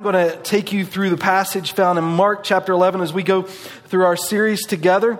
I'm going to take you through the passage found in Mark chapter 11 as we go through our series together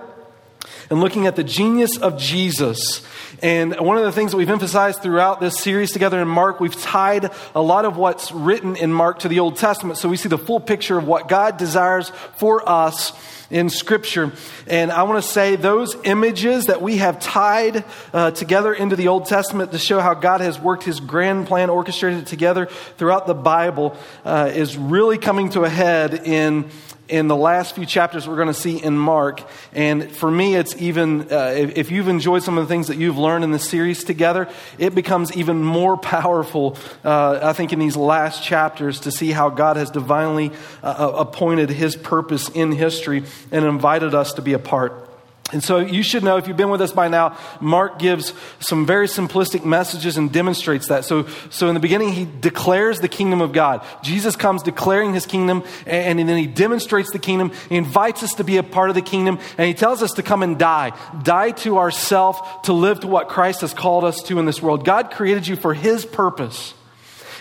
and looking at the genius of Jesus. And one of the things that we've emphasized throughout this series together in Mark, we've tied a lot of what's written in Mark to the Old Testament. So we see the full picture of what God desires for us in Scripture. And I want to say those images that we have tied uh, together into the Old Testament to show how God has worked his grand plan, orchestrated it together throughout the Bible, uh, is really coming to a head in in the last few chapters we're going to see in Mark. And for me, it's even, uh, if, you've enjoyed some of the things that you've learned in this series together, it becomes even more powerful, uh, I think, in these last chapters to see how God has divinely uh, uh appointed his purpose in history and invited us to be a part. And so you should know, if you've been with us by now, Mark gives some very simplistic messages and demonstrates that. So, so in the beginning, he declares the kingdom of God. Jesus comes declaring his kingdom, and, and then he demonstrates the kingdom. He invites us to be a part of the kingdom, and he tells us to come and die. Die to ourself, to live to what Christ has called us to in this world. God created you for his purpose.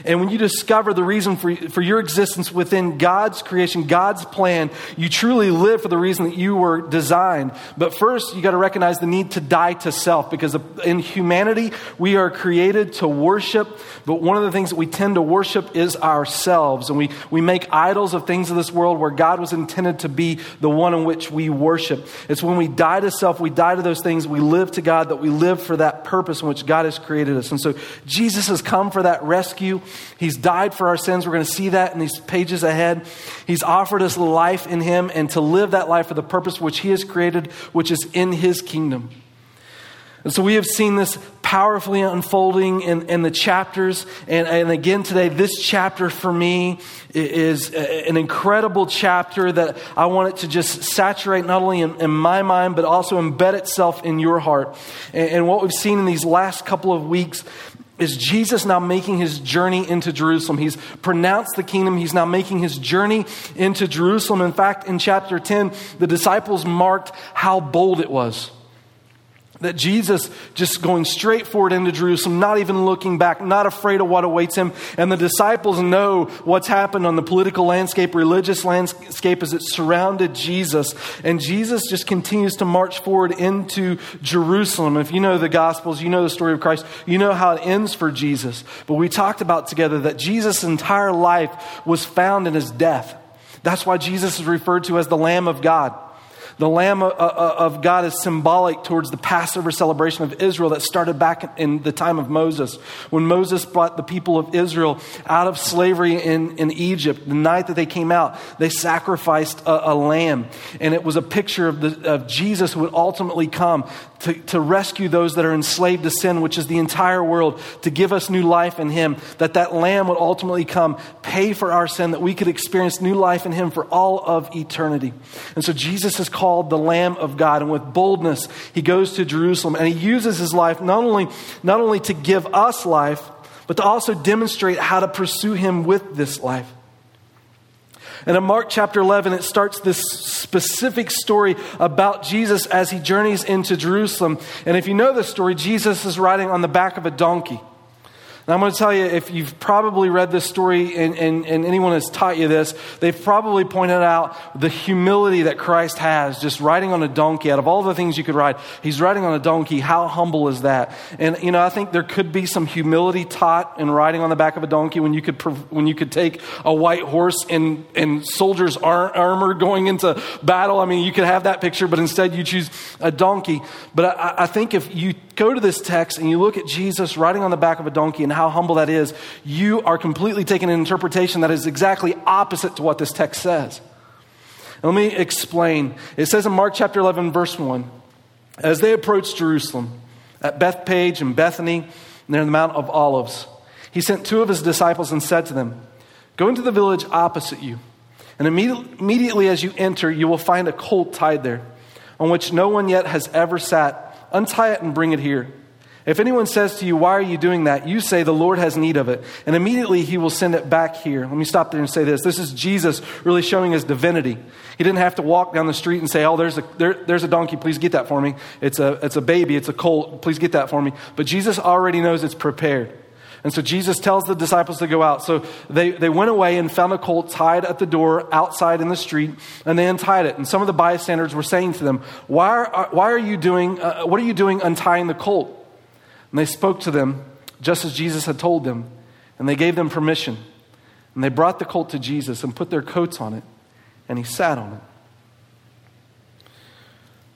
And when you discover the reason for, for your existence within God's creation, God's plan, you truly live for the reason that you were designed. But first, you got to recognize the need to die to self because in humanity, we are created to worship. But one of the things that we tend to worship is ourselves. And we, we make idols of things of this world where God was intended to be the one in which we worship. It's when we die to self, we die to those things, we live to God, that we live for that purpose in which God has created us. And so Jesus has come for that rescue. He's died for our sins. We're going to see that in these pages ahead. He's offered us life in Him and to live that life for the purpose which He has created, which is in His kingdom. And so we have seen this powerfully unfolding in, in the chapters. And, and again, today, this chapter for me is an incredible chapter that I want it to just saturate not only in, in my mind, but also embed itself in your heart. And, and what we've seen in these last couple of weeks is Jesus now making his journey into Jerusalem. He's pronounced the kingdom. He's now making his journey into Jerusalem. In fact, in chapter 10, the disciples marked how bold it was. That Jesus just going straight forward into Jerusalem, not even looking back, not afraid of what awaits him. And the disciples know what's happened on the political landscape, religious landscape as it surrounded Jesus. And Jesus just continues to march forward into Jerusalem. If you know the Gospels, you know the story of Christ, you know how it ends for Jesus. But we talked about together that Jesus' entire life was found in his death. That's why Jesus is referred to as the Lamb of God. The Lamb uh, uh, of God is symbolic towards the Passover celebration of Israel that started back in the time of Moses. When Moses brought the people of Israel out of slavery in, in Egypt, the night that they came out, they sacrificed a, a lamb. And it was a picture of, the, of Jesus who would ultimately come to, to rescue those that are enslaved to sin, which is the entire world, to give us new life in Him, that that Lamb would ultimately come, pay for our sin, that we could experience new life in Him for all of eternity. And so Jesus is called the Lamb of God, and with boldness, He goes to Jerusalem, and He uses His life not only, not only to give us life, but to also demonstrate how to pursue Him with this life. And in Mark chapter 11, it starts this specific story about Jesus as he journeys into Jerusalem. And if you know the story, Jesus is riding on the back of a donkey. And I'm going to tell you, if you've probably read this story and, and, and, anyone has taught you this, they've probably pointed out the humility that Christ has just riding on a donkey. Out of all the things you could ride, he's riding on a donkey. How humble is that? And, you know, I think there could be some humility taught in riding on the back of a donkey when you could, when you could take a white horse and, and soldiers' armor going into battle. I mean, you could have that picture, but instead you choose a donkey. But I, I think if you go to this text and you look at Jesus riding on the back of a donkey and how humble that is, you are completely taking an interpretation that is exactly opposite to what this text says. let me explain. It says in Mark chapter 11, verse 1 As they approached Jerusalem, at Bethphage and Bethany, near the Mount of Olives, he sent two of his disciples and said to them, Go into the village opposite you, and immediately as you enter, you will find a colt tied there, on which no one yet has ever sat Untie it and bring it here. If anyone says to you, Why are you doing that? you say, The Lord has need of it. And immediately he will send it back here. Let me stop there and say this. This is Jesus really showing his divinity. He didn't have to walk down the street and say, Oh, there's a, there, there's a donkey. Please get that for me. It's a, it's a baby. It's a colt. Please get that for me. But Jesus already knows it's prepared. And so Jesus tells the disciples to go out. So they, they went away and found a colt tied at the door outside in the street, and they untied it. And some of the bystanders were saying to them, Why are, why are you doing, uh, what are you doing untying the colt? And they spoke to them just as Jesus had told them, and they gave them permission. And they brought the colt to Jesus and put their coats on it, and he sat on it.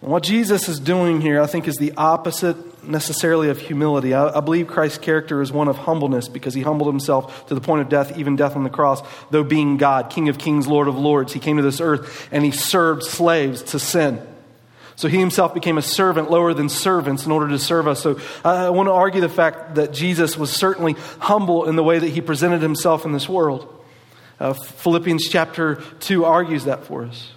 And what Jesus is doing here, I think, is the opposite necessarily of humility. I, I, believe Christ's character is one of humbleness because he humbled himself to the point of death, even death on the cross, though being God, King of kings, Lord of lords. He came to this earth and he served slaves to sin. So he himself became a servant lower than servants in order to serve us. So I want to argue the fact that Jesus was certainly humble in the way that he presented himself in this world. Uh, Philippians chapter 2 argues that for us.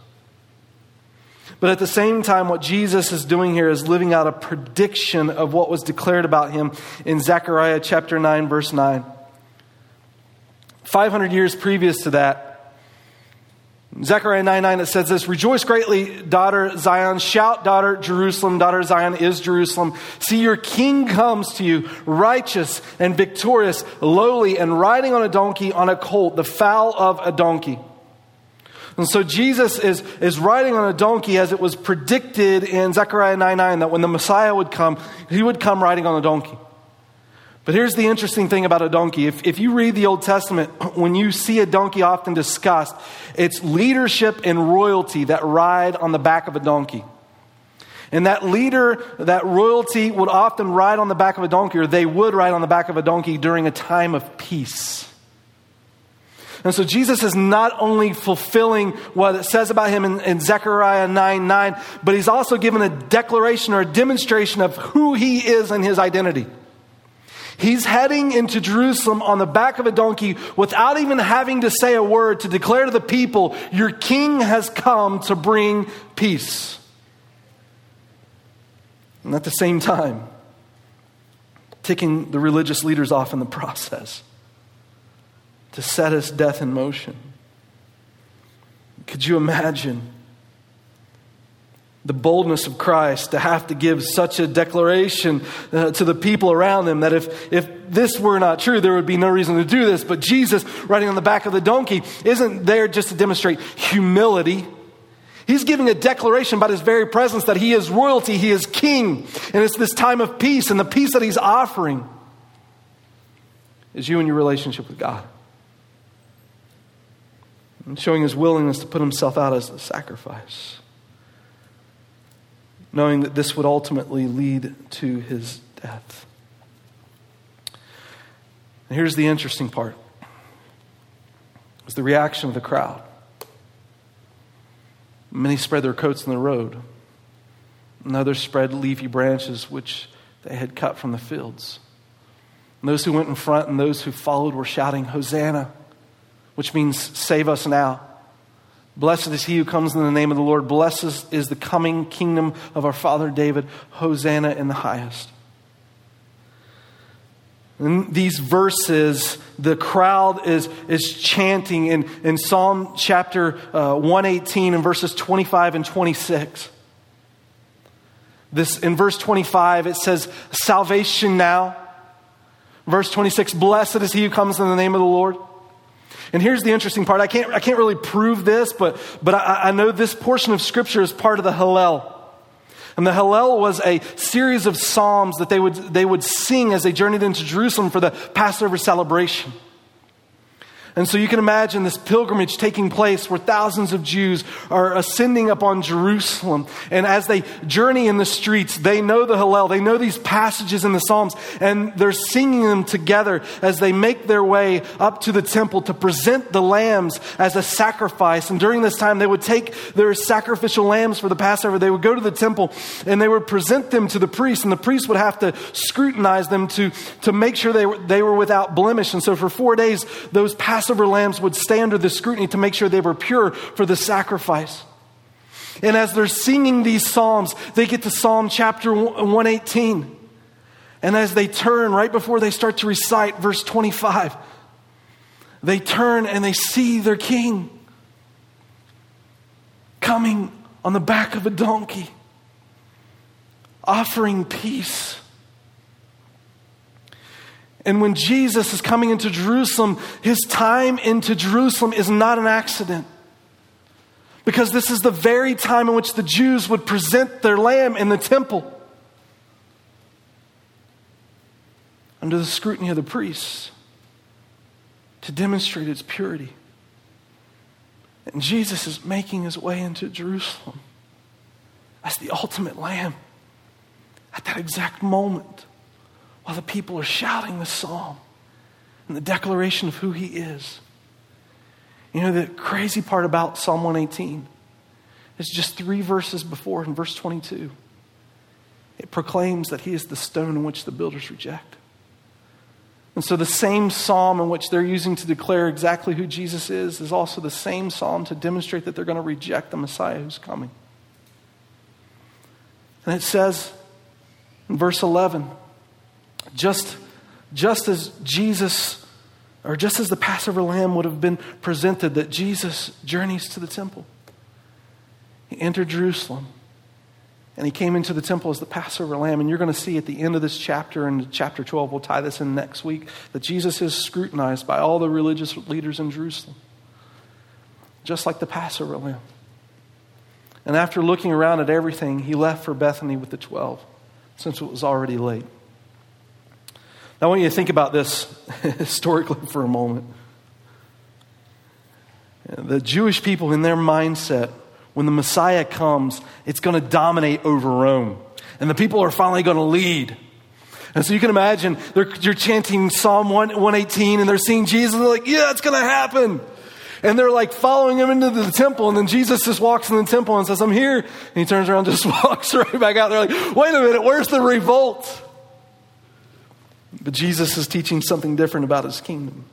But at the same time, what Jesus is doing here is living out a prediction of what was declared about him in Zechariah chapter 9, verse 9. 500 years previous to that, Zechariah 9 9, it says this Rejoice greatly, daughter Zion. Shout, daughter Jerusalem. Daughter Zion is Jerusalem. See, your king comes to you, righteous and victorious, lowly, and riding on a donkey, on a colt, the foal of a donkey. And so Jesus is, is riding on a donkey as it was predicted in Zechariah 9 9 that when the Messiah would come, he would come riding on a donkey. But here's the interesting thing about a donkey. If, if you read the Old Testament, when you see a donkey often discussed, it's leadership and royalty that ride on the back of a donkey. And that leader, that royalty would often ride on the back of a donkey, or they would ride on the back of a donkey during a time of peace. And so Jesus is not only fulfilling what it says about him in, in, Zechariah 9 9, but he's also given a declaration or a demonstration of who he is and his identity. He's heading into Jerusalem on the back of a donkey without even having to say a word to declare to the people, Your king has come to bring peace. And at the same time, ticking the religious leaders off in the process to set his death in motion. Could you imagine the boldness of Christ to have to give such a declaration uh, to the people around him that if, if this were not true, there would be no reason to do this. But Jesus, riding on the back of the donkey, isn't there just to demonstrate humility. He's giving a declaration about his very presence that he is royalty, he is king. And it's this time of peace, and the peace that he's offering is you and your relationship with God and showing his willingness to put himself out as a sacrifice, knowing that this would ultimately lead to his death. And here's the interesting part is the reaction of the crowd. Many spread their coats in the road, and others spread leafy branches which they had cut from the fields. And those who went in front and those who followed were shouting, Hosanna! which means save us now. Blessed is he who comes in the name of the Lord. Blessed is the coming kingdom of our father David. Hosanna in the highest. In these verses, the crowd is, is chanting in, in Psalm chapter uh, 118 and verses 25 and 26. This, in verse 25, it says, Salvation now. Verse 26, Blessed is he who comes in the name of the Lord. And here's the interesting part. I can't, I can't really prove this, but, but I, I know this portion of Scripture is part of the Hallel. And the Hallel was a series of psalms that they would, they would sing as they journeyed into Jerusalem for the Passover celebration. And so you can imagine this pilgrimage taking place where thousands of Jews are ascending upon Jerusalem. And as they journey in the streets, they know the Hallel, they know these passages in the Psalms, and they're singing them together as they make their way up to the temple to present the lambs as a sacrifice. And during this time, they would take their sacrificial lambs for the Passover, they would go to the temple and they would present them to the priest, and the priest would have to scrutinize them to, to make sure they were, they were without blemish. And so for four days, those Passover Passover lambs would stay under the scrutiny to make sure they were pure for the sacrifice. And as they're singing these psalms, they get to Psalm chapter 118. And as they turn, right before they start to recite verse 25, they turn and they see their king coming on the back of a donkey, offering peace. And when Jesus is coming into Jerusalem, his time into Jerusalem is not an accident. Because this is the very time in which the Jews would present their lamb in the temple under the scrutiny of the priests to demonstrate its purity. And Jesus is making his way into Jerusalem as the ultimate lamb at that exact moment while the people are shouting the psalm and the declaration of who he is. You know, the crazy part about Psalm 118 is just three verses before in verse 22. It proclaims that he is the stone in which the builders reject. And so, the same psalm in which they're using to declare exactly who Jesus is is also the same psalm to demonstrate that they're going to reject the Messiah who's coming. And it says in verse 11, just, just as Jesus, or just as the Passover lamb would have been presented, that Jesus journeys to the temple. He entered Jerusalem and he came into the temple as the Passover lamb. And you're going to see at the end of this chapter, and chapter 12, we'll tie this in next week, that Jesus is scrutinized by all the religious leaders in Jerusalem, just like the Passover lamb. And after looking around at everything, he left for Bethany with the 12, since it was already late. I want you to think about this historically for a moment. The Jewish people, in their mindset, when the Messiah comes, it's going to dominate over Rome. And the people are finally going to lead. And so you can imagine they're, you're chanting Psalm 1, 118 and they're seeing Jesus and they're like, yeah, it's going to happen. And they're like following him into the temple. And then Jesus just walks in the temple and says, I'm here. And he turns around and just walks right back out. They're like, wait a minute, where's the revolt? But Jesus is teaching something different about his kingdom.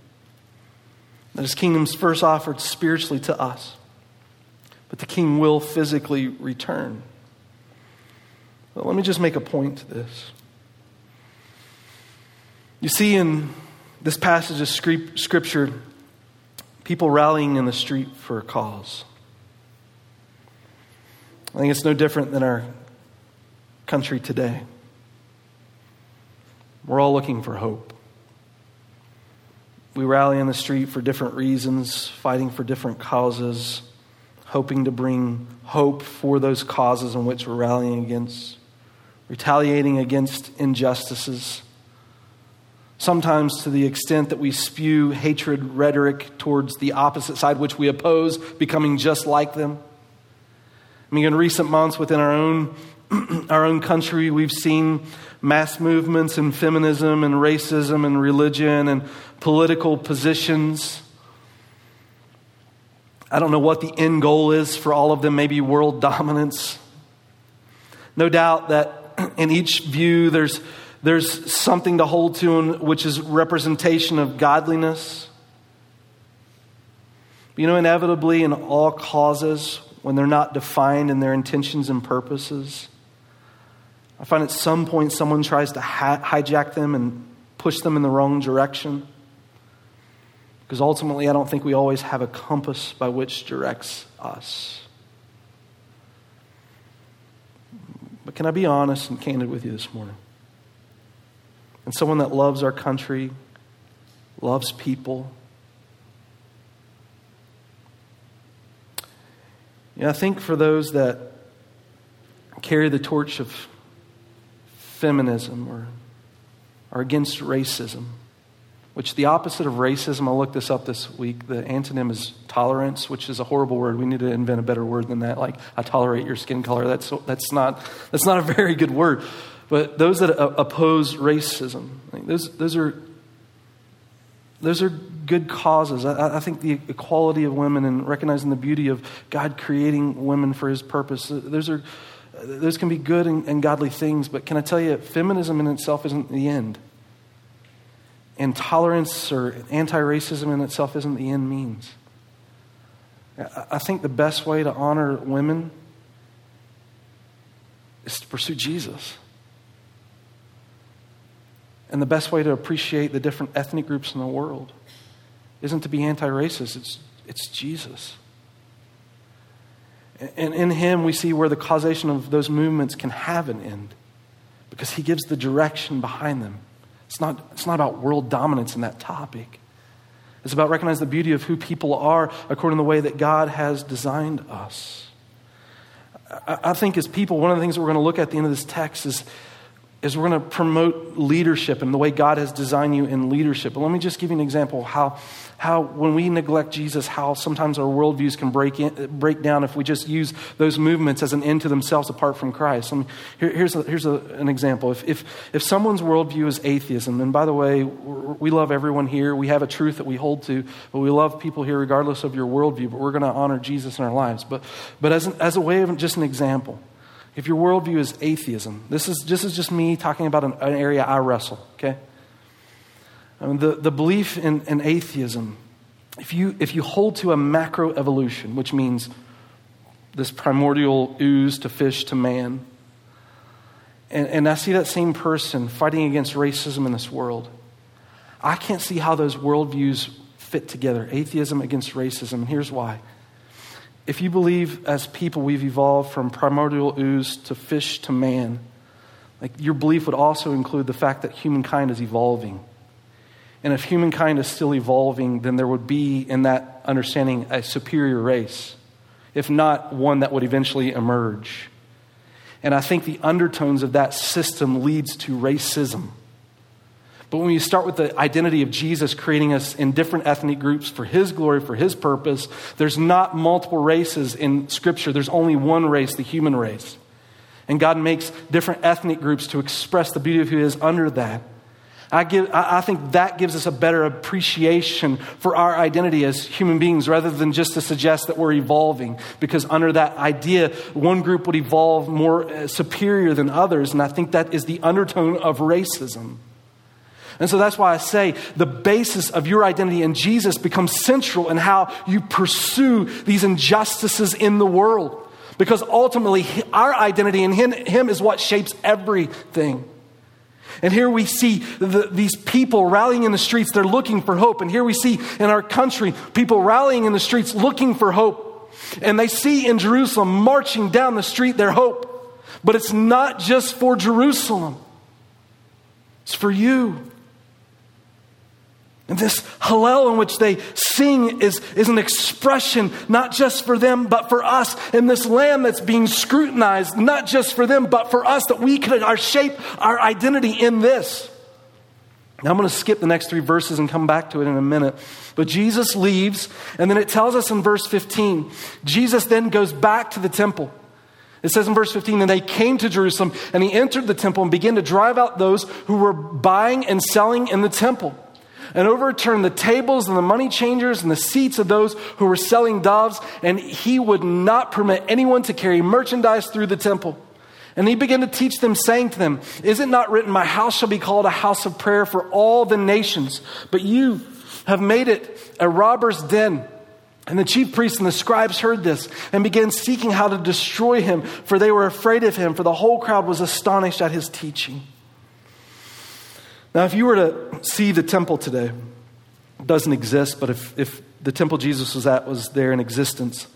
That his kingdom's first offered spiritually to us but the king will physically return. Well, let me just make a point to this. You see, in this passage of scripture, people rallying in the street for a cause. I think it's no different than our country today. We're all looking for hope. We rally in the street for different reasons, fighting for different causes hoping to bring hope for those causes in which we're rallying against, retaliating against injustices. Sometimes to the extent that we spew hatred rhetoric towards the opposite side, which we oppose, becoming just like them. I mean, in recent months within our own, our own country, we've seen mass movements in feminism and racism and religion and political positions I don't know what the end goal is for all of them, maybe world dominance. No doubt that in each view there's, there's something to hold to, which is representation of godliness. But you know, inevitably, in all causes, when they're not defined in their intentions and purposes, I find at some point someone tries to hijack them and push them in the wrong direction. Because ultimately, I don't think we always have a compass by which directs us. But can I be honest and candid with you this morning? And someone that loves our country, loves people. Yeah, I think for those that carry the torch of feminism or are against racism, which the opposite of racism, I looked this up this week, the antonym is tolerance, which is a horrible word. We need to invent a better word than that. Like, I tolerate your skin color. That's, that's, not, that's not a very good word. But those that oppose racism, those, those, are, those are good causes. I, I think the equality of women and recognizing the beauty of God creating women for his purpose, those, are, those can be good and, and godly things. But can I tell you, feminism in itself isn't the end intolerance or anti racism in itself isn't the end means. I think the best way to honor women is to pursue Jesus. And the best way to appreciate the different ethnic groups in the world isn't to be anti racist, it's, it's Jesus. And in Him, we see where the causation of those movements can have an end because He gives the direction behind them It's not, it's not about world dominance in that topic. It's about recognizing the beauty of who people are according to the way that God has designed us. I, I think as people, one of the things that we're going to look at at the end of this text is is we're going to promote leadership and the way God has designed you in leadership. But let me just give you an example how, how when we neglect Jesus, how sometimes our worldviews can break, in, break down if we just use those movements as an end to themselves apart from Christ. I mean, here, here's a, here's a, an example. If, if, if someone's worldview is atheism, and by the way, we love everyone here, we have a truth that we hold to, but we love people here regardless of your worldview, but we're going to honor Jesus in our lives. But, but as, an, as a way of just an example, if your worldview is atheism, this is, this is just me talking about an, an area I wrestle, okay? I mean, the, the belief in, in atheism, if you, if you hold to a macroevolution, which means this primordial ooze to fish to man, and, and I see that same person fighting against racism in this world, I can't see how those worldviews fit together atheism against racism. And here's why if you believe as people we've evolved from primordial ooze to fish to man, like your belief would also include the fact that humankind is evolving. And if humankind is still evolving, then there would be in that understanding a superior race, if not one that would eventually emerge. And I think the undertones of that system leads to racism. But when you start with the identity of Jesus creating us in different ethnic groups for his glory, for his purpose, there's not multiple races in Scripture. There's only one race, the human race. And God makes different ethnic groups to express the beauty of who he is under that. I, give, I think that gives us a better appreciation for our identity as human beings rather than just to suggest that we're evolving. Because under that idea, one group would evolve more uh, superior than others. And I think that is the undertone of racism. And so that's why I say the basis of your identity in Jesus becomes central in how you pursue these injustices in the world. Because ultimately, our identity in Him, him is what shapes everything. And here we see the, these people rallying in the streets, they're looking for hope. And here we see in our country people rallying in the streets looking for hope. And they see in Jerusalem marching down the street their hope. But it's not just for Jerusalem, it's for you. And this Hallel in which they sing is, is an expression not just for them, but for us. And this lamb that's being scrutinized, not just for them, but for us, that we could our shape our identity in this. Now I'm going to skip the next three verses and come back to it in a minute. But Jesus leaves, and then it tells us in verse 15, Jesus then goes back to the temple. It says in verse 15, and they came to Jerusalem, and he entered the temple and began to drive out those who were buying and selling in the temple and overturned the tables and the money changers and the seats of those who were selling doves, and he would not permit anyone to carry merchandise through the temple. And he began to teach them, saying to them, Is it not written, My house shall be called a house of prayer for all the nations? But you have made it a robber's den. And the chief priests and the scribes heard this and began seeking how to destroy him, for they were afraid of him, for the whole crowd was astonished at his teaching. Now, if you were to see the temple today, it doesn't exist, but if, if the temple Jesus was at was there in existence,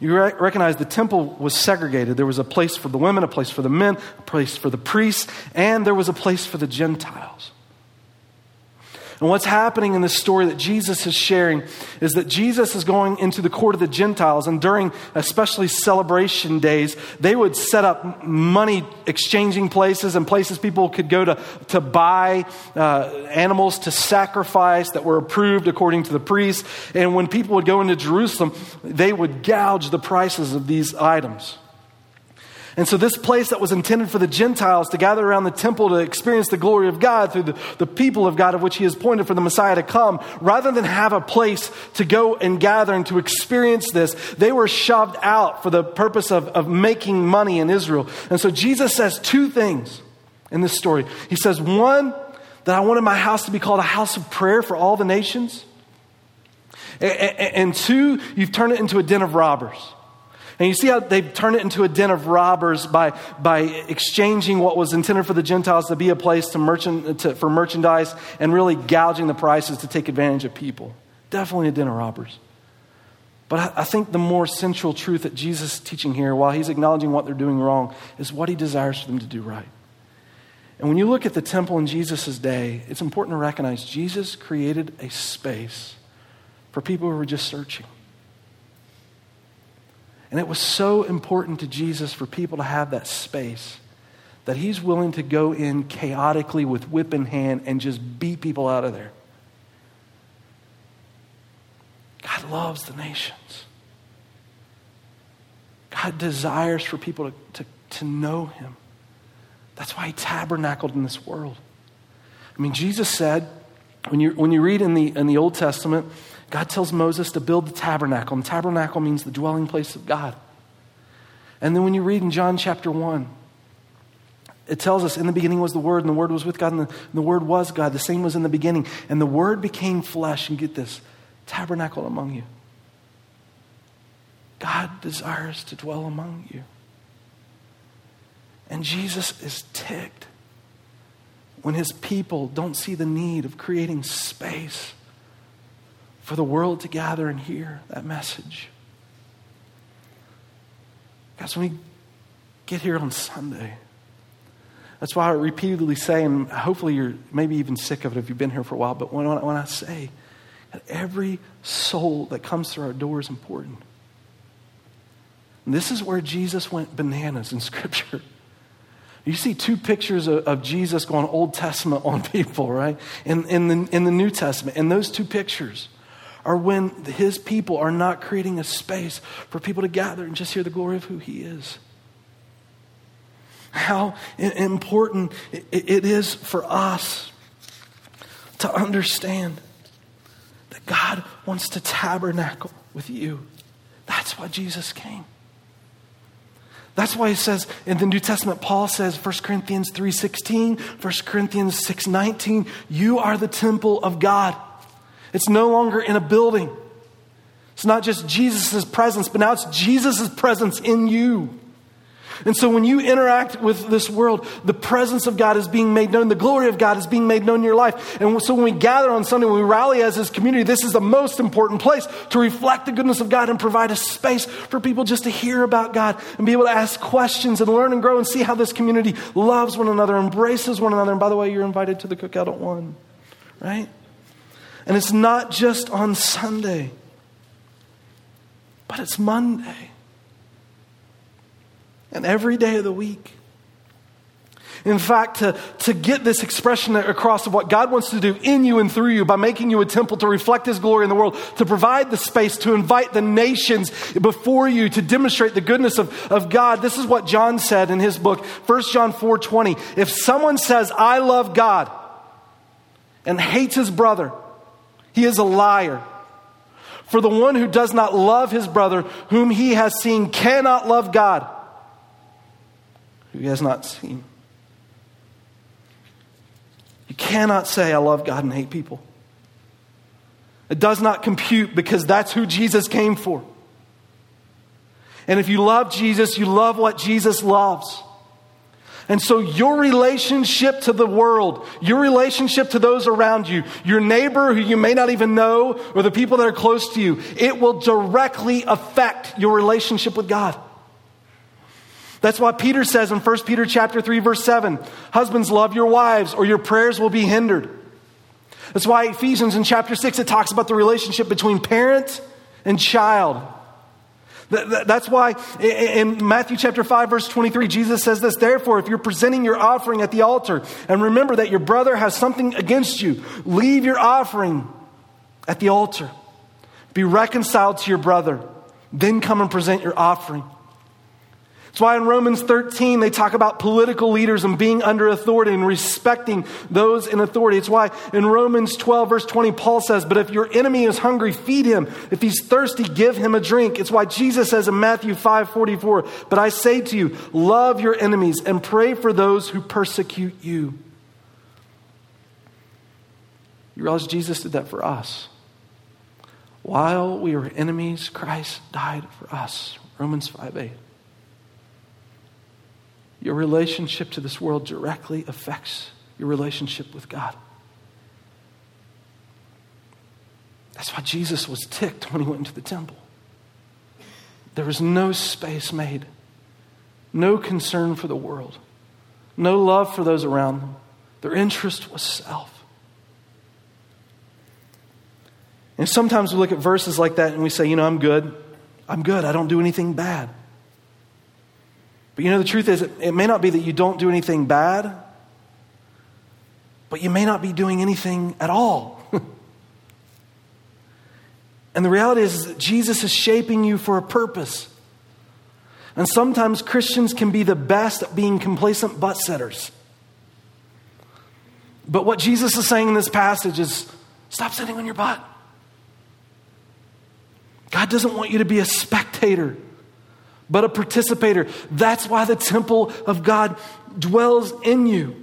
you recognize the temple was segregated. There was a place for the women, a place for the men, a place for the priests, and there was a place for the Gentiles. And what's happening in this story that Jesus is sharing is that Jesus is going into the court of the Gentiles, and during especially celebration days, they would set up money exchanging places and places people could go to, to buy uh, animals to sacrifice that were approved according to the priests. And when people would go into Jerusalem, they would gouge the prices of these items. And so, this place that was intended for the Gentiles to gather around the temple to experience the glory of God through the, the people of God of which He has pointed for the Messiah to come, rather than have a place to go and gather and to experience this, they were shoved out for the purpose of, of making money in Israel. And so, Jesus says two things in this story. He says, one, that I wanted my house to be called a house of prayer for all the nations. And two, you've turned it into a den of robbers. And you see how they've turned it into a den of robbers by, by exchanging what was intended for the Gentiles to be a place to merchant, to, for merchandise and really gouging the prices to take advantage of people. Definitely a den of robbers. But I think the more central truth that Jesus is teaching here, while he's acknowledging what they're doing wrong, is what he desires for them to do right. And when you look at the temple in Jesus' day, it's important to recognize Jesus created a space for people who were just searching. And it was so important to Jesus for people to have that space that he's willing to go in chaotically with whip in hand and just beat people out of there. God loves the nations. God desires for people to, to, to know him. That's why he tabernacled in this world. I mean, Jesus said, when you, when you read in the, in the Old Testament, God tells Moses to build the tabernacle, and tabernacle means the dwelling place of God. And then when you read in John chapter 1, it tells us in the beginning was the Word, and the Word was with God, and the, and the Word was God. The same was in the beginning. And the Word became flesh, and get this, tabernacle among you. God desires to dwell among you. And Jesus is ticked when his people don't see the need of creating space for the world to gather and hear that message. Guys, when we get here on Sunday, that's why I repeatedly say, and hopefully you're maybe even sick of it if you've been here for a while, but when, when I say that every soul that comes through our door is important. And this is where Jesus went bananas in Scripture. You see two pictures of, of, Jesus going Old Testament on people, right? In, in, the, in the New Testament. And those two pictures are when his people are not creating a space for people to gather and just hear the glory of who he is. How important it is for us to understand that God wants to tabernacle with you. That's why Jesus came. That's why he says in the New Testament, Paul says, 1 Corinthians 3.16, 1 Corinthians 6.19, you are the temple of God. It's no longer in a building. It's not just Jesus' presence, but now it's Jesus' presence in you. And so when you interact with this world, the presence of God is being made known. The glory of God is being made known in your life. And so when we gather on Sunday, when we rally as this community, this is the most important place to reflect the goodness of God and provide a space for people just to hear about God and be able to ask questions and learn and grow and see how this community loves one another, embraces one another. And by the way, you're invited to the cookout at one, right? And it's not just on Sunday, but it's Monday and every day of the week. In fact, to, to get this expression across of what God wants to do in you and through you by making you a temple to reflect His glory in the world, to provide the space to invite the nations before you to demonstrate the goodness of, of God. This is what John said in his book, 1 John 4 20. If someone says, I love God, and hates his brother, he is a liar. For the one who does not love his brother, whom he has seen, cannot love God who he has not seen. You cannot say, I love God and hate people. It does not compute because that's who Jesus came for. And if you love Jesus, you love what Jesus loves. And so, your relationship to the world, your relationship to those around you, your neighbor who you may not even know, or the people that are close to you, it will directly affect your relationship with God. That's why Peter says in 1 Peter chapter 3 verse 7, husbands love your wives or your prayers will be hindered. That's why Ephesians in chapter 6 it talks about the relationship between parent and child. That's why in Matthew chapter 5 verse 23 Jesus says this, therefore if you're presenting your offering at the altar and remember that your brother has something against you, leave your offering at the altar. Be reconciled to your brother, then come and present your offering. That's why in Romans 13 they talk about political leaders and being under authority and respecting those in authority. It's why in Romans 12, verse 20, Paul says, But if your enemy is hungry, feed him. If he's thirsty, give him a drink. It's why Jesus says in Matthew 5 44, But I say to you, love your enemies and pray for those who persecute you. You realize Jesus did that for us. While we were enemies, Christ died for us. Romans 5 8. Your relationship to this world directly affects your relationship with God. That's why Jesus was ticked when he went into the temple. There was no space made, no concern for the world. no love for those around them. Their interest was self. And sometimes we look at verses like that and we say, you know, I'm good. I'm good. I don't do anything bad. But you know, the truth is, it, may not be that you don't do anything bad, but you may not be doing anything at all. and the reality is, that Jesus is shaping you for a purpose. And sometimes Christians can be the best at being complacent butt sitters. But what Jesus is saying in this passage is stop sitting on your butt. God doesn't want you to be a spectator, but a participator. That's why the temple of God dwells in you.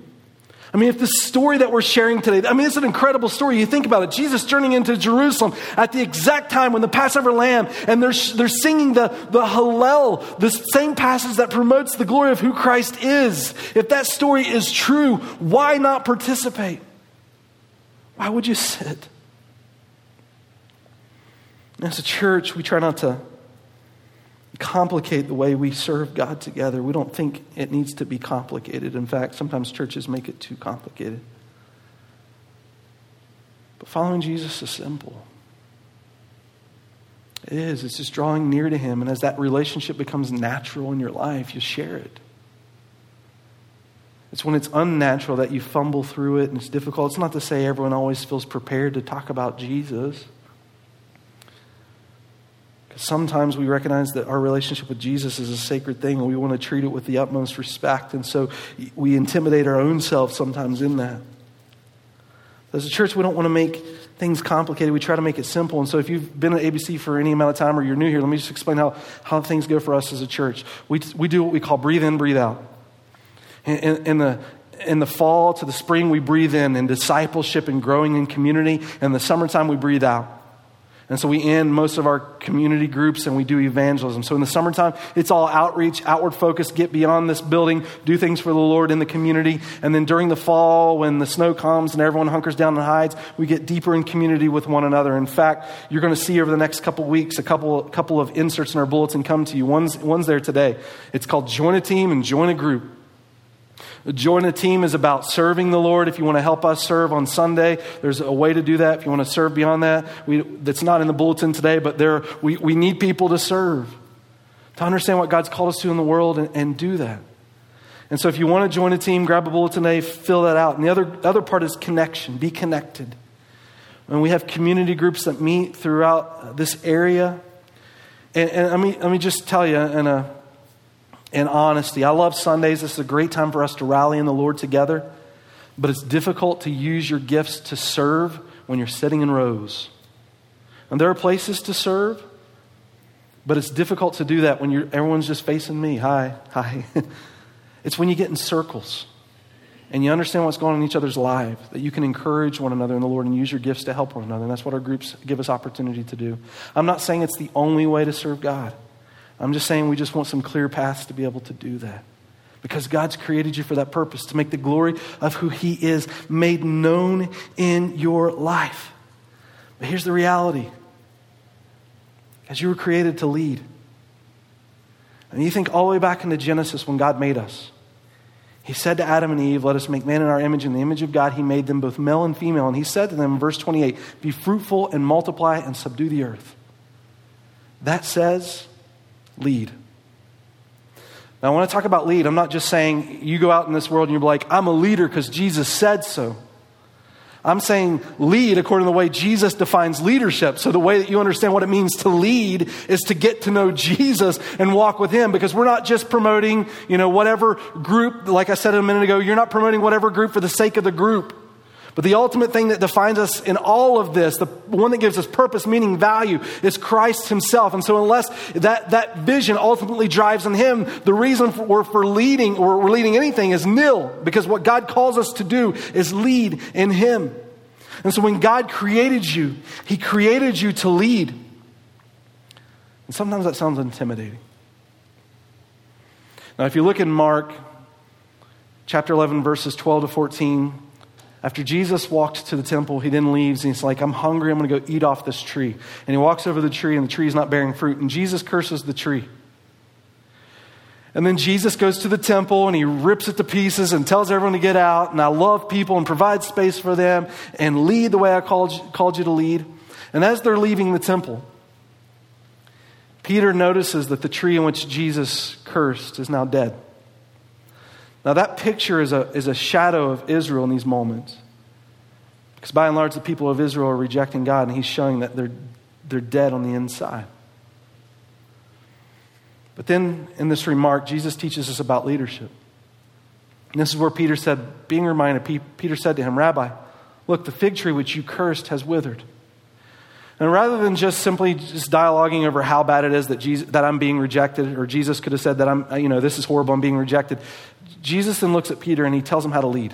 I mean, if the story that we're sharing today, I mean, it's an incredible story. You think about it. Jesus journeying into Jerusalem at the exact time when the Passover lamb, and they're, they're singing the, the Hallel, the same passage that promotes the glory of who Christ is. If that story is true, why not participate? Why would you sit? As a church, we try not to complicate the way we serve God together. We don't think it needs to be complicated. In fact, sometimes churches make it too complicated. But following Jesus is simple. It is. It's just drawing near to Him. And as that relationship becomes natural in your life, you share it. It's when it's unnatural that you fumble through it and it's difficult. It's not to say everyone always feels prepared to talk about Jesus sometimes we recognize that our relationship with Jesus is a sacred thing and we want to treat it with the utmost respect. And so we intimidate our own selves sometimes in that. As a church, we don't want to make things complicated. We try to make it simple. And so if you've been at ABC for any amount of time or you're new here, let me just explain how, how things go for us as a church. We, we do what we call breathe in, breathe out. In, in, in the, in the fall to the spring, we breathe in in discipleship and growing in community. In the summertime, we breathe out. And so we end most of our community groups and we do evangelism. So in the summertime, it's all outreach, outward focus, get beyond this building, do things for the Lord in the community. And then during the fall, when the snow comes and everyone hunkers down and hides, we get deeper in community with one another. In fact, you're going to see over the next couple weeks a couple, couple of inserts in our bulletin come to you. One's, one's there today. It's called Join a Team and Join a Group. Join a team is about serving the Lord. If you want to help us serve on Sunday, there's a way to do that. If you want to serve beyond that, we, that's not in the bulletin today, but there, we, we need people to serve, to understand what God's called us to in the world and, and do that. And so if you want to join a team, grab a bulletin today, fill that out. And the other, other part is connection, be connected. And we have community groups that meet throughout this area. And, and let, me, let me just tell you in a and honesty. I love Sundays. This is a great time for us to rally in the Lord together. But it's difficult to use your gifts to serve when you're sitting in rows. And there are places to serve, but it's difficult to do that when you're, everyone's just facing me. Hi, hi. it's when you get in circles and you understand what's going on in each other's lives that you can encourage one another in the Lord and use your gifts to help one another. And that's what our groups give us opportunity to do. I'm not saying it's the only way to serve God. I'm just saying we just want some clear paths to be able to do that. Because God's created you for that purpose, to make the glory of who He is made known in your life. But here's the reality as you were created to lead. And you think all the way back into Genesis when God made us. He said to Adam and Eve, Let us make man in our image. In the image of God, He made them both male and female. And He said to them verse 28 Be fruitful and multiply and subdue the earth. That says lead. Now, when I talk about lead, I'm not just saying you go out in this world and you're like, I'm a leader because Jesus said so. I'm saying lead according to the way Jesus defines leadership. So, the way that you understand what it means to lead is to get to know Jesus and walk with Him because we're not just promoting, you know, whatever group, like I said a minute ago, you're not promoting whatever group for the sake of the group. But the ultimate thing that defines us in all of this, the one that gives us purpose, meaning, value, is Christ Himself. And so, unless that, that vision ultimately drives in Him, the reason for, we're for leading or we're leading anything is nil, because what God calls us to do is lead in Him. And so, when God created you, He created you to lead. And sometimes that sounds intimidating. Now, if you look in Mark chapter 11, verses 12 to 14, after Jesus walked to the temple, he then leaves and he's like, I'm hungry. I'm going to go eat off this tree. And he walks over the tree and the tree is not bearing fruit. And Jesus curses the tree. And then Jesus goes to the temple and he rips it to pieces and tells everyone to get out. And I love people and provide space for them and lead the way I called, called you to lead. And as they're leaving the temple, Peter notices that the tree in which Jesus cursed is now dead. Now, that picture is a, is a shadow of Israel in these moments. Because by and large, the people of Israel are rejecting God, and he's showing that they're, they're dead on the inside. But then in this remark, Jesus teaches us about leadership. And this is where Peter said, being reminded, Peter said to him, Rabbi, look, the fig tree which you cursed has withered. And rather than just simply just dialoguing over how bad it is that, Jesus, that I'm being rejected, or Jesus could have said that I'm, you know, this is horrible, I'm being rejected, Jesus then looks at Peter and he tells him how to lead.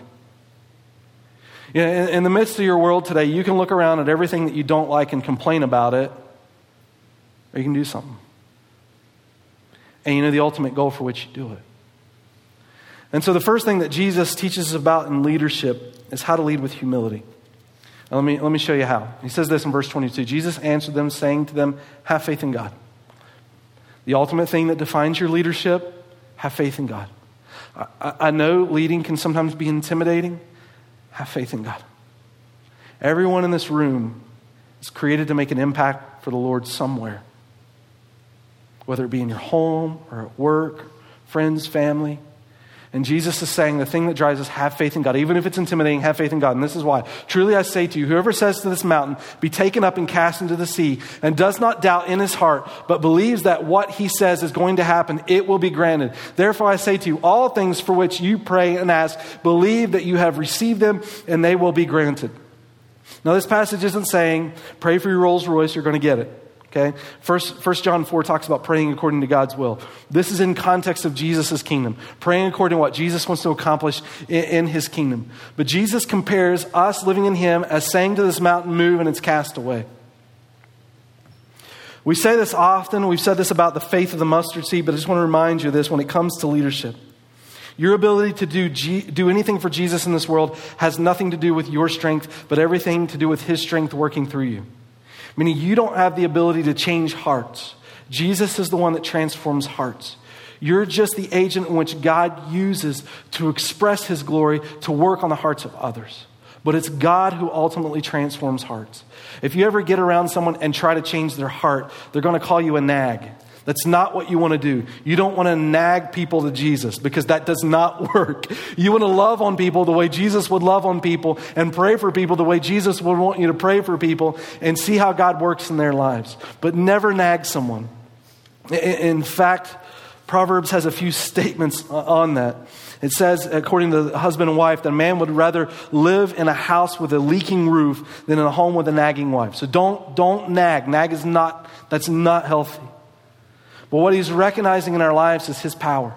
You know, in, in the midst of your world today, you can look around at everything that you don't like and complain about it, or you can do something. And you know the ultimate goal for which you do it. And so the first thing that Jesus teaches us about in leadership is how to lead with humility. Now, let, me, let me show you how. He says this in verse 22 Jesus answered them, saying to them, Have faith in God. The ultimate thing that defines your leadership, have faith in God. I, I know leading can sometimes be intimidating. Have faith in God. Everyone in this room is created to make an impact for the Lord somewhere, whether it be in your home or at work, friends, family. And Jesus is saying the thing that drives us, have faith in God. Even if it's intimidating, have faith in God. And this is why. Truly I say to you, whoever says to this mountain, be taken up and cast into the sea, and does not doubt in his heart, but believes that what he says is going to happen, it will be granted. Therefore I say to you, all things for which you pray and ask, believe that you have received them, and they will be granted. Now, this passage isn't saying, pray for your Rolls Royce, you're going to get it. Okay? First, First John 4 talks about praying according to God's will. This is in context of Jesus' kingdom, praying according to what Jesus wants to accomplish in, in his kingdom. But Jesus compares us living in him as saying to this mountain, move, and it's cast away. We say this often. We've said this about the faith of the mustard seed, but I just want to remind you of this when it comes to leadership. Your ability to do, G, do anything for Jesus in this world has nothing to do with your strength, but everything to do with his strength working through you meaning you don't have the ability to change hearts. Jesus is the one that transforms hearts. You're just the agent in which God uses to express his glory to work on the hearts of others. But it's God who ultimately transforms hearts. If you ever get around someone and try to change their heart, they're going to call you a nag. That's not what you want to do. You don't want to nag people to Jesus because that does not work. You want to love on people the way Jesus would love on people and pray for people the way Jesus would want you to pray for people and see how God works in their lives. But never nag someone. In fact, Proverbs has a few statements on that. It says, according to the husband and wife, that a man would rather live in a house with a leaking roof than in a home with a nagging wife. So don't, don't nag. Nag is not, that's not healthy. But what he's recognizing in our lives is his power.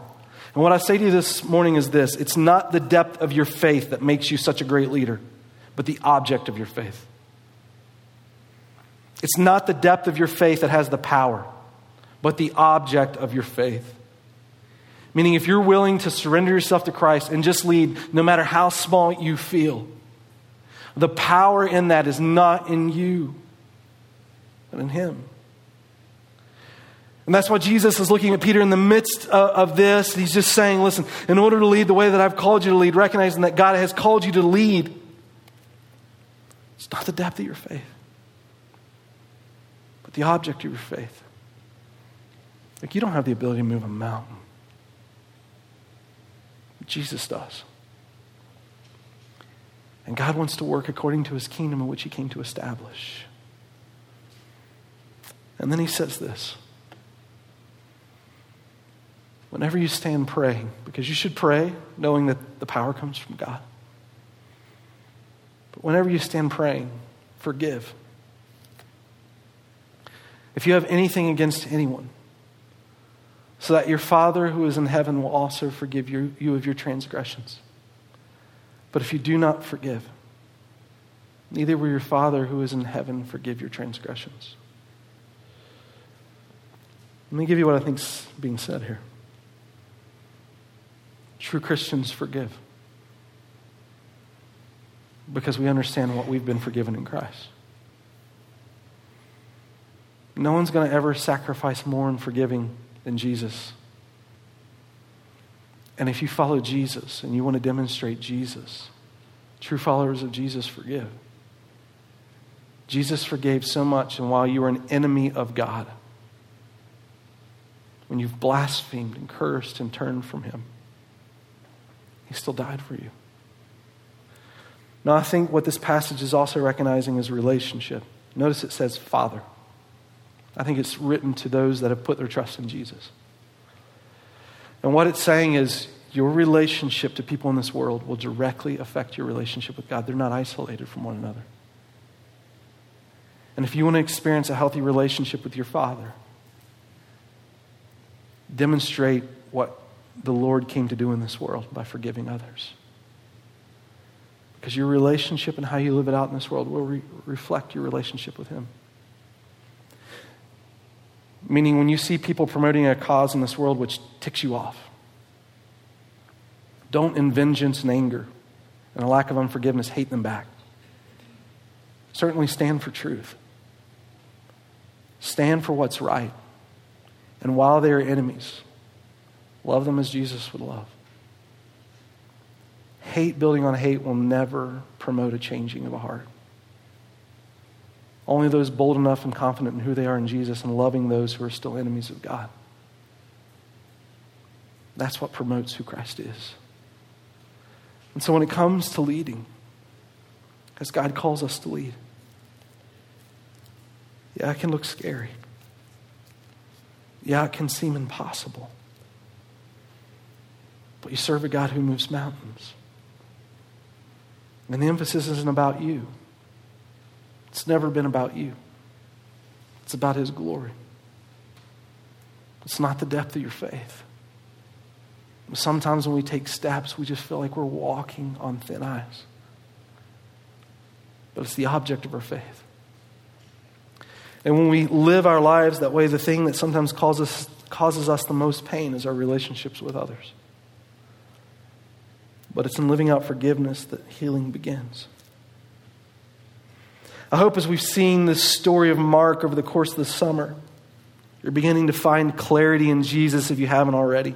And what I say to you this morning is this it's not the depth of your faith that makes you such a great leader, but the object of your faith. It's not the depth of your faith that has the power, but the object of your faith. Meaning, if you're willing to surrender yourself to Christ and just lead, no matter how small you feel, the power in that is not in you, but in Him. And that's why Jesus is looking at Peter in the midst of, of, this. He's just saying, listen, in order to lead the way that I've called you to lead, recognizing that God has called you to lead, it's not the depth of your faith, but the object of your faith. Like, you don't have the ability to move a mountain, Jesus does. And God wants to work according to his kingdom in which he came to establish. And then he says this whenever you stand praying, because you should pray knowing that the power comes from God. But whenever you stand praying, forgive. If you have anything against anyone, so that your Father who is in heaven will also forgive you, you of your transgressions. But if you do not forgive, neither will your Father who is in heaven forgive your transgressions. Let me give you what I think is being said here. True Christians forgive because we understand what we've been forgiven in Christ. No one's going to ever sacrifice more in forgiving than Jesus. And if you follow Jesus and you want to demonstrate Jesus, true followers of Jesus forgive. Jesus forgave so much, and while you were an enemy of God, when you've blasphemed and cursed and turned from Him, He still died for you. Now, I think what this passage is also recognizing is relationship. Notice it says Father. I think it's written to those that have put their trust in Jesus. And what it's saying is your relationship to people in this world will directly affect your relationship with God. They're not isolated from one another. And if you want to experience a healthy relationship with your Father, demonstrate what the Lord came to do in this world by forgiving others. Because your relationship and how you live it out in this world will re- reflect your relationship with Him. Meaning, when you see people promoting a cause in this world which ticks you off, don't, in vengeance and anger and a lack of unforgiveness, hate them back. Certainly stand for truth. Stand for what's right. And while they are enemies, love them as Jesus would love. Hate building on hate will never promote a changing of a heart. Only those bold enough and confident in who they are in Jesus and loving those who are still enemies of God. That's what promotes who Christ is. And so when it comes to leading, as God calls us to lead, yeah, it can look scary. Yeah, it can seem impossible. But you serve a God who moves mountains. And the emphasis isn't about you, it's never been about you, it's about His glory. It's not the depth of your faith. Sometimes when we take steps, we just feel like we're walking on thin ice. But it's the object of our faith. And when we live our lives that way, the thing that sometimes causes, causes us the most pain is our relationships with others. But it's in living out forgiveness that healing begins. I hope as we've seen this story of Mark over the course of the summer, you're beginning to find clarity in Jesus if you haven't already.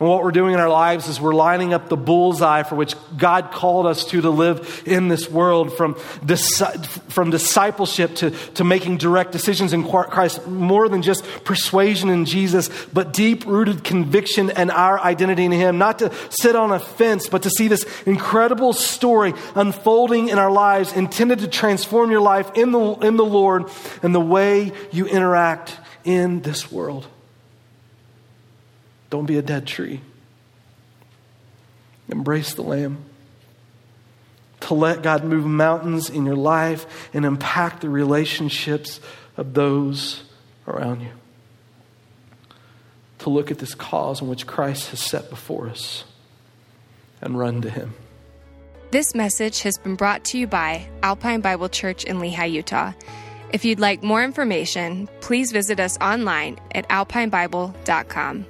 And what we're doing in our lives is we're lining up the bullseye for which God called us to to live in this world from, from discipleship to, to making direct decisions in Christ, more than just persuasion in Jesus, but deep rooted conviction and our identity in Him. Not to sit on a fence, but to see this incredible story unfolding in our lives intended to transform your life in the, in the Lord and the way you interact in this world. Don't be a dead tree. Embrace the Lamb. To let God move mountains in your life and impact the relationships of those around you. To look at this cause in which Christ has set before us and run to Him. This message has been brought to you by Alpine Bible Church in Lehi, Utah. If you'd like more information, please visit us online at alpinebible.com.